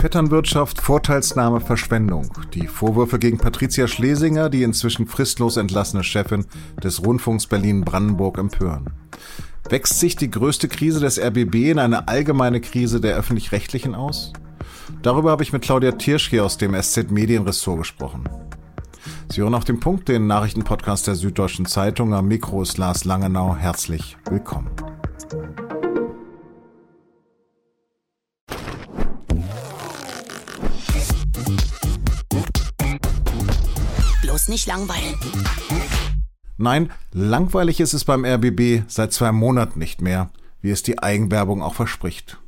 Vetternwirtschaft, Vorteilsnahme, Verschwendung. Die Vorwürfe gegen Patricia Schlesinger, die inzwischen fristlos entlassene Chefin des Rundfunks Berlin-Brandenburg, empören. Wächst sich die größte Krise des RBB in eine allgemeine Krise der öffentlich-rechtlichen aus? Darüber habe ich mit Claudia Tierschke aus dem SZ Medienressort gesprochen. Sie hören auf den Punkt den Nachrichtenpodcast der Süddeutschen Zeitung. Am Mikro ist Lars Langenau. Herzlich willkommen. Nicht langweilen. Nein, langweilig ist es beim RBB seit zwei Monaten nicht mehr, wie es die Eigenwerbung auch verspricht.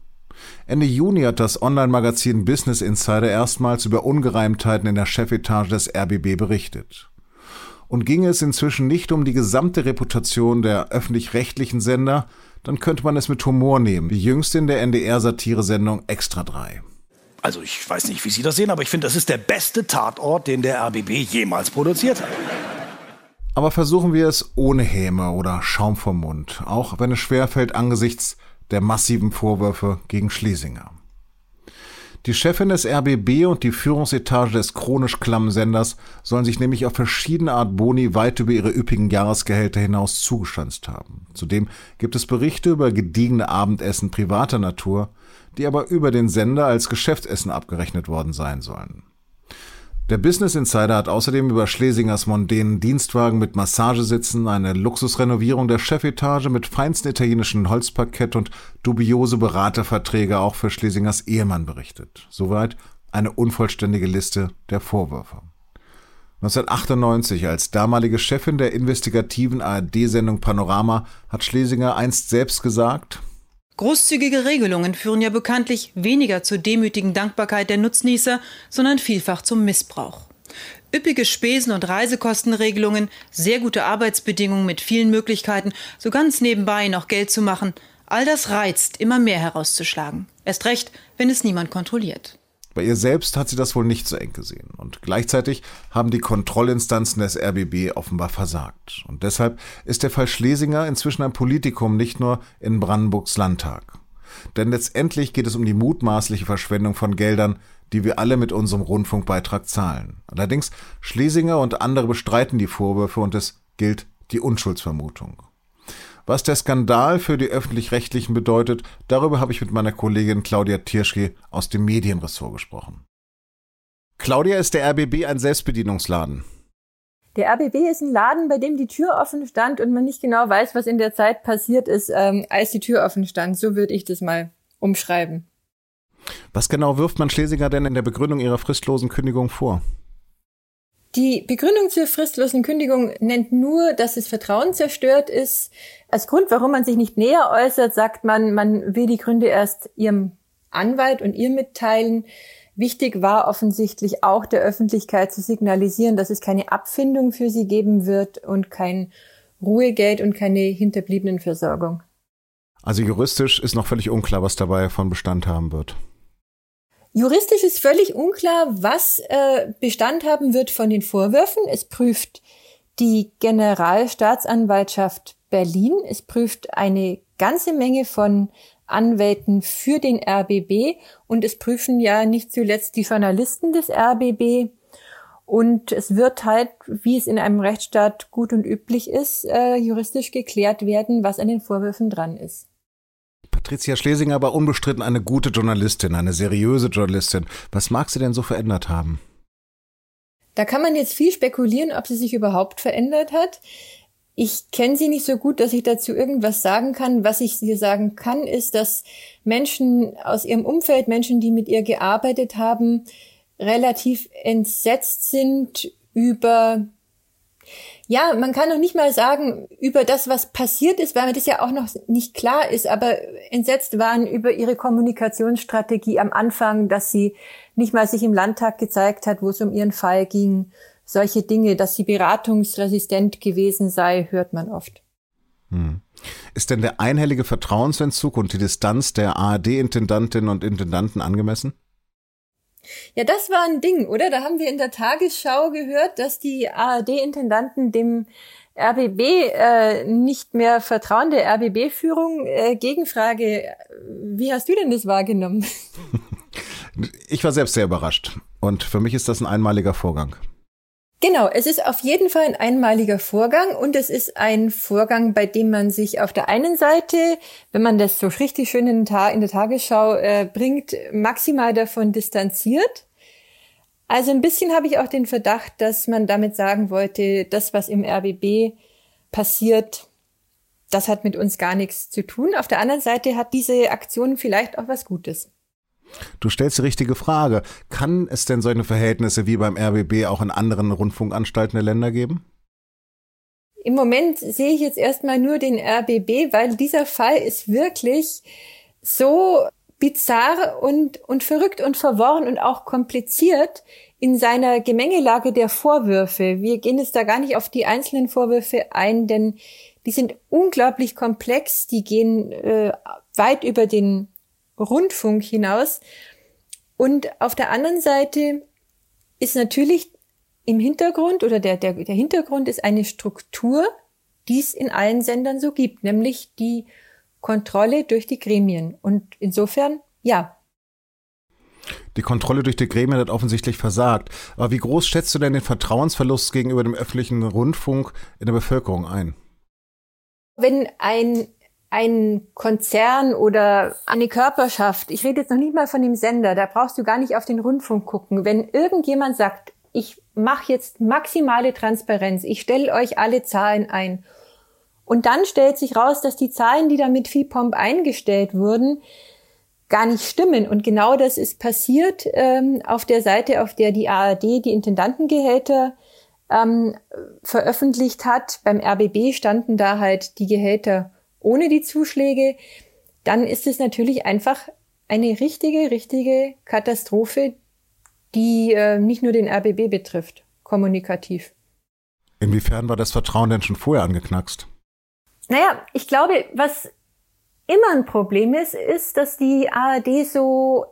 Ende Juni hat das Online-Magazin Business Insider erstmals über Ungereimtheiten in der Chefetage des RBB berichtet. Und ginge es inzwischen nicht um die gesamte Reputation der öffentlich-rechtlichen Sender, dann könnte man es mit Humor nehmen, wie jüngst in der NDR-Satiresendung Extra 3. Also ich weiß nicht, wie Sie das sehen, aber ich finde, das ist der beste Tatort, den der RBB jemals produziert hat. Aber versuchen wir es ohne Häme oder Schaum vom Mund, auch wenn es schwerfällt angesichts der massiven Vorwürfe gegen Schlesinger. Die Chefin des RBB und die Führungsetage des chronisch klammen Senders sollen sich nämlich auf verschiedene Art Boni weit über ihre üppigen Jahresgehälter hinaus zugestanzt haben. Zudem gibt es Berichte über gediegene Abendessen privater Natur, die aber über den Sender als Geschäftsessen abgerechnet worden sein sollen. Der Business Insider hat außerdem über Schlesingers mondänen Dienstwagen mit Massagesitzen, eine Luxusrenovierung der Chefetage mit feinsten italienischen Holzparkett und dubiose Beraterverträge auch für Schlesingers Ehemann berichtet. Soweit eine unvollständige Liste der Vorwürfe. 1998 als damalige Chefin der investigativen ARD-Sendung Panorama hat Schlesinger einst selbst gesagt, Großzügige Regelungen führen ja bekanntlich weniger zur demütigen Dankbarkeit der Nutznießer, sondern vielfach zum Missbrauch. Üppige Spesen- und Reisekostenregelungen, sehr gute Arbeitsbedingungen mit vielen Möglichkeiten, so ganz nebenbei noch Geld zu machen, all das reizt, immer mehr herauszuschlagen. Erst recht, wenn es niemand kontrolliert. Bei ihr selbst hat sie das wohl nicht so eng gesehen. Und gleichzeitig haben die Kontrollinstanzen des RBB offenbar versagt. Und deshalb ist der Fall Schlesinger inzwischen ein Politikum nicht nur in Brandenburgs Landtag. Denn letztendlich geht es um die mutmaßliche Verschwendung von Geldern, die wir alle mit unserem Rundfunkbeitrag zahlen. Allerdings Schlesinger und andere bestreiten die Vorwürfe und es gilt die Unschuldsvermutung. Was der Skandal für die öffentlich-rechtlichen bedeutet, darüber habe ich mit meiner Kollegin Claudia Tierschke aus dem Medienressort gesprochen. Claudia, ist der RBB ein Selbstbedienungsladen? Der RBB ist ein Laden, bei dem die Tür offen stand und man nicht genau weiß, was in der Zeit passiert ist, ähm, als die Tür offen stand. So würde ich das mal umschreiben. Was genau wirft man Schlesinger denn in der Begründung ihrer fristlosen Kündigung vor? Die Begründung zur fristlosen Kündigung nennt nur, dass das Vertrauen zerstört ist. Als Grund, warum man sich nicht näher äußert, sagt man, man will die Gründe erst ihrem Anwalt und ihr mitteilen. Wichtig war offensichtlich auch der Öffentlichkeit zu signalisieren, dass es keine Abfindung für sie geben wird und kein Ruhegeld und keine hinterbliebenen Versorgung. Also juristisch ist noch völlig unklar, was dabei von Bestand haben wird. Juristisch ist völlig unklar, was äh, Bestand haben wird von den Vorwürfen. Es prüft die Generalstaatsanwaltschaft Berlin. Es prüft eine ganze Menge von Anwälten für den RBB und es prüfen ja nicht zuletzt die Journalisten des RBB. Und es wird halt, wie es in einem Rechtsstaat gut und üblich ist, äh, juristisch geklärt werden, was an den Vorwürfen dran ist. Patricia Schlesinger war unbestritten eine gute Journalistin, eine seriöse Journalistin. Was mag sie denn so verändert haben? Da kann man jetzt viel spekulieren, ob sie sich überhaupt verändert hat. Ich kenne sie nicht so gut, dass ich dazu irgendwas sagen kann. Was ich dir sagen kann, ist, dass Menschen aus ihrem Umfeld, Menschen, die mit ihr gearbeitet haben, relativ entsetzt sind über ja, man kann noch nicht mal sagen über das, was passiert ist, weil mir das ja auch noch nicht klar ist, aber entsetzt waren über ihre Kommunikationsstrategie am Anfang, dass sie nicht mal sich im Landtag gezeigt hat, wo es um ihren Fall ging. Solche Dinge, dass sie beratungsresistent gewesen sei, hört man oft. Hm. Ist denn der einhellige Vertrauensentzug und die Distanz der ARD-Intendantinnen und Intendanten angemessen? Ja, das war ein Ding, oder? Da haben wir in der Tagesschau gehört, dass die ARD-Intendanten dem RBB äh, nicht mehr vertrauen, der RBB-Führung. Äh, Gegenfrage, wie hast du denn das wahrgenommen? Ich war selbst sehr überrascht. Und für mich ist das ein einmaliger Vorgang. Genau, es ist auf jeden Fall ein einmaliger Vorgang und es ist ein Vorgang, bei dem man sich auf der einen Seite, wenn man das so richtig schön in, der Tagesschau äh, bringt, maximal davon distanziert. Also ein bisschen habe ich auch den Verdacht, dass man damit sagen wollte, das, was im RBB passiert, das hat mit uns gar nichts zu tun. Auf der anderen Seite hat diese Aktion vielleicht auch was Gutes. Du stellst die richtige Frage. Kann es denn solche Verhältnisse wie beim RBB auch in anderen Rundfunkanstalten der Länder geben? Im Moment sehe ich jetzt erstmal nur den RBB, weil dieser Fall ist wirklich so bizarr und, und verrückt und verworren und auch kompliziert in seiner Gemengelage der Vorwürfe. Wir gehen jetzt da gar nicht auf die einzelnen Vorwürfe ein, denn die sind unglaublich komplex, die gehen äh, weit über den Rundfunk hinaus. Und auf der anderen Seite ist natürlich im Hintergrund oder der, der, der Hintergrund ist eine Struktur, die es in allen Sendern so gibt, nämlich die Kontrolle durch die Gremien. Und insofern, ja. Die Kontrolle durch die Gremien hat offensichtlich versagt. Aber wie groß schätzt du denn den Vertrauensverlust gegenüber dem öffentlichen Rundfunk in der Bevölkerung ein? Wenn ein ein Konzern oder eine Körperschaft, ich rede jetzt noch nicht mal von dem Sender, da brauchst du gar nicht auf den Rundfunk gucken. Wenn irgendjemand sagt, ich mache jetzt maximale Transparenz, ich stelle euch alle Zahlen ein und dann stellt sich raus, dass die Zahlen, die da mit FIPOMP eingestellt wurden, gar nicht stimmen. Und genau das ist passiert ähm, auf der Seite, auf der die ARD die Intendantengehälter ähm, veröffentlicht hat. Beim RBB standen da halt die Gehälter ohne die Zuschläge, dann ist es natürlich einfach eine richtige, richtige Katastrophe, die äh, nicht nur den RBB betrifft, kommunikativ. Inwiefern war das Vertrauen denn schon vorher angeknackst? Naja, ich glaube, was immer ein Problem ist, ist, dass die ARD so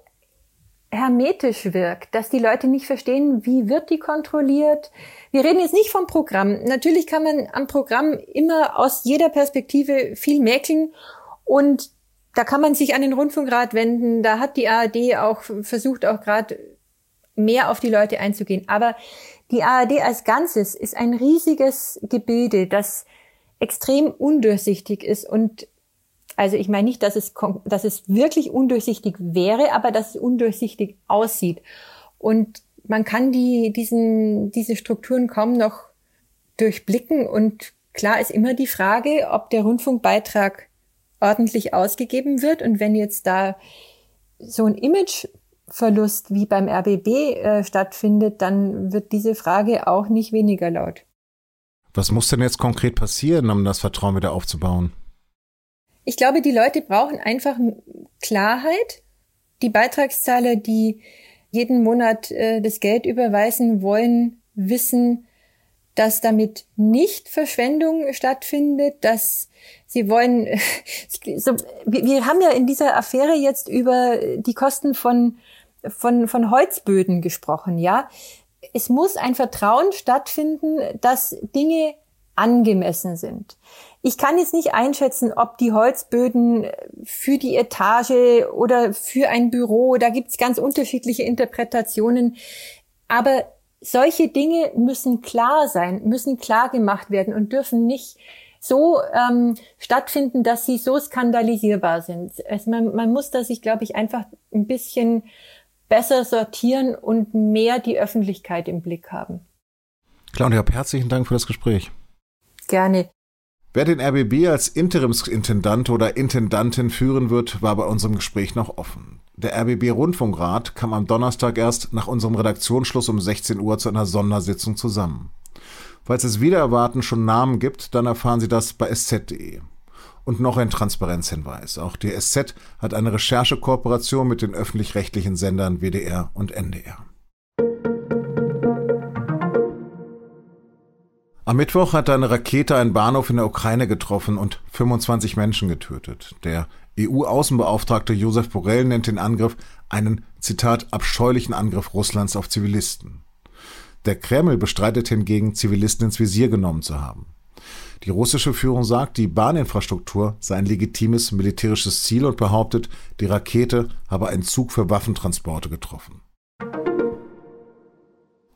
hermetisch wirkt, dass die Leute nicht verstehen, wie wird die kontrolliert. Wir reden jetzt nicht vom Programm. Natürlich kann man am Programm immer aus jeder Perspektive viel mäkeln und da kann man sich an den Rundfunkrat wenden. Da hat die ARD auch versucht, auch gerade mehr auf die Leute einzugehen. Aber die ARD als Ganzes ist ein riesiges Gebilde, das extrem undurchsichtig ist und also ich meine nicht, dass es, dass es wirklich undurchsichtig wäre, aber dass es undurchsichtig aussieht. Und man kann die, diesen, diese Strukturen kaum noch durchblicken. Und klar ist immer die Frage, ob der Rundfunkbeitrag ordentlich ausgegeben wird. Und wenn jetzt da so ein Imageverlust wie beim RBB äh, stattfindet, dann wird diese Frage auch nicht weniger laut. Was muss denn jetzt konkret passieren, um das Vertrauen wieder aufzubauen? Ich glaube, die Leute brauchen einfach Klarheit. Die Beitragszahler, die jeden Monat äh, das Geld überweisen wollen, wissen, dass damit nicht Verschwendung stattfindet, dass sie wollen, so, wir, haben ja in dieser Affäre jetzt über die Kosten von, von, von Holzböden gesprochen, ja. Es muss ein Vertrauen stattfinden, dass Dinge angemessen sind. Ich kann jetzt nicht einschätzen, ob die Holzböden für die Etage oder für ein Büro, da gibt's ganz unterschiedliche Interpretationen. Aber solche Dinge müssen klar sein, müssen klar gemacht werden und dürfen nicht so ähm, stattfinden, dass sie so skandalisierbar sind. Also man, man muss da sich, glaube ich, einfach ein bisschen besser sortieren und mehr die Öffentlichkeit im Blick haben. Claudia, herzlichen Dank für das Gespräch. Gerne. Wer den RBB als Interimsintendant oder Intendantin führen wird, war bei unserem Gespräch noch offen. Der RBB Rundfunkrat kam am Donnerstag erst nach unserem Redaktionsschluss um 16 Uhr zu einer Sondersitzung zusammen. Falls es wieder erwarten schon Namen gibt, dann erfahren Sie das bei sz.de. Und noch ein Transparenzhinweis. Auch die SZ hat eine Recherchekooperation mit den öffentlich-rechtlichen Sendern WDR und NDR. Am Mittwoch hat eine Rakete einen Bahnhof in der Ukraine getroffen und 25 Menschen getötet. Der EU-Außenbeauftragte Josef Borrell nennt den Angriff einen, Zitat, abscheulichen Angriff Russlands auf Zivilisten. Der Kreml bestreitet hingegen, Zivilisten ins Visier genommen zu haben. Die russische Führung sagt, die Bahninfrastruktur sei ein legitimes militärisches Ziel und behauptet, die Rakete habe einen Zug für Waffentransporte getroffen.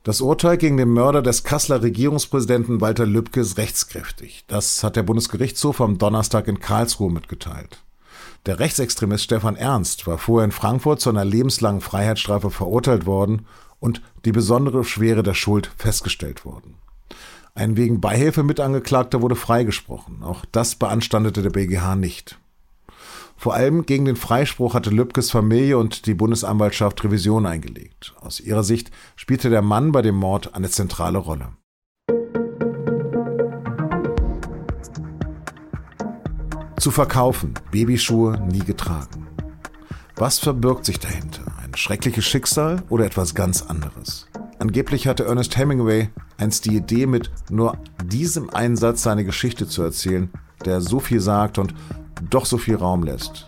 Das Urteil gegen den Mörder des Kasseler Regierungspräsidenten Walter Lübcke ist rechtskräftig. Das hat der Bundesgerichtshof am Donnerstag in Karlsruhe mitgeteilt. Der Rechtsextremist Stefan Ernst war vorher in Frankfurt zu einer lebenslangen Freiheitsstrafe verurteilt worden und die besondere Schwere der Schuld festgestellt worden. Ein wegen Beihilfe Mitangeklagter wurde freigesprochen. Auch das beanstandete der BGH nicht. Vor allem gegen den Freispruch hatte Lübkes Familie und die Bundesanwaltschaft Revision eingelegt. Aus ihrer Sicht spielte der Mann bei dem Mord eine zentrale Rolle. Zu verkaufen, Babyschuhe nie getragen. Was verbirgt sich dahinter? Ein schreckliches Schicksal oder etwas ganz anderes? Angeblich hatte Ernest Hemingway einst die Idee, mit nur diesem Einsatz seine Geschichte zu erzählen, der so viel sagt und doch so viel Raum lässt.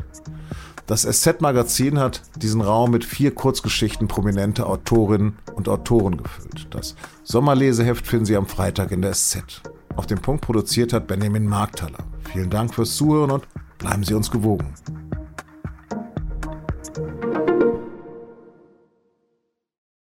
Das SZ-Magazin hat diesen Raum mit vier Kurzgeschichten prominenter Autorinnen und Autoren gefüllt. Das Sommerleseheft finden Sie am Freitag in der SZ. Auf dem Punkt produziert hat Benjamin Markthaler. Vielen Dank fürs Zuhören und bleiben Sie uns gewogen.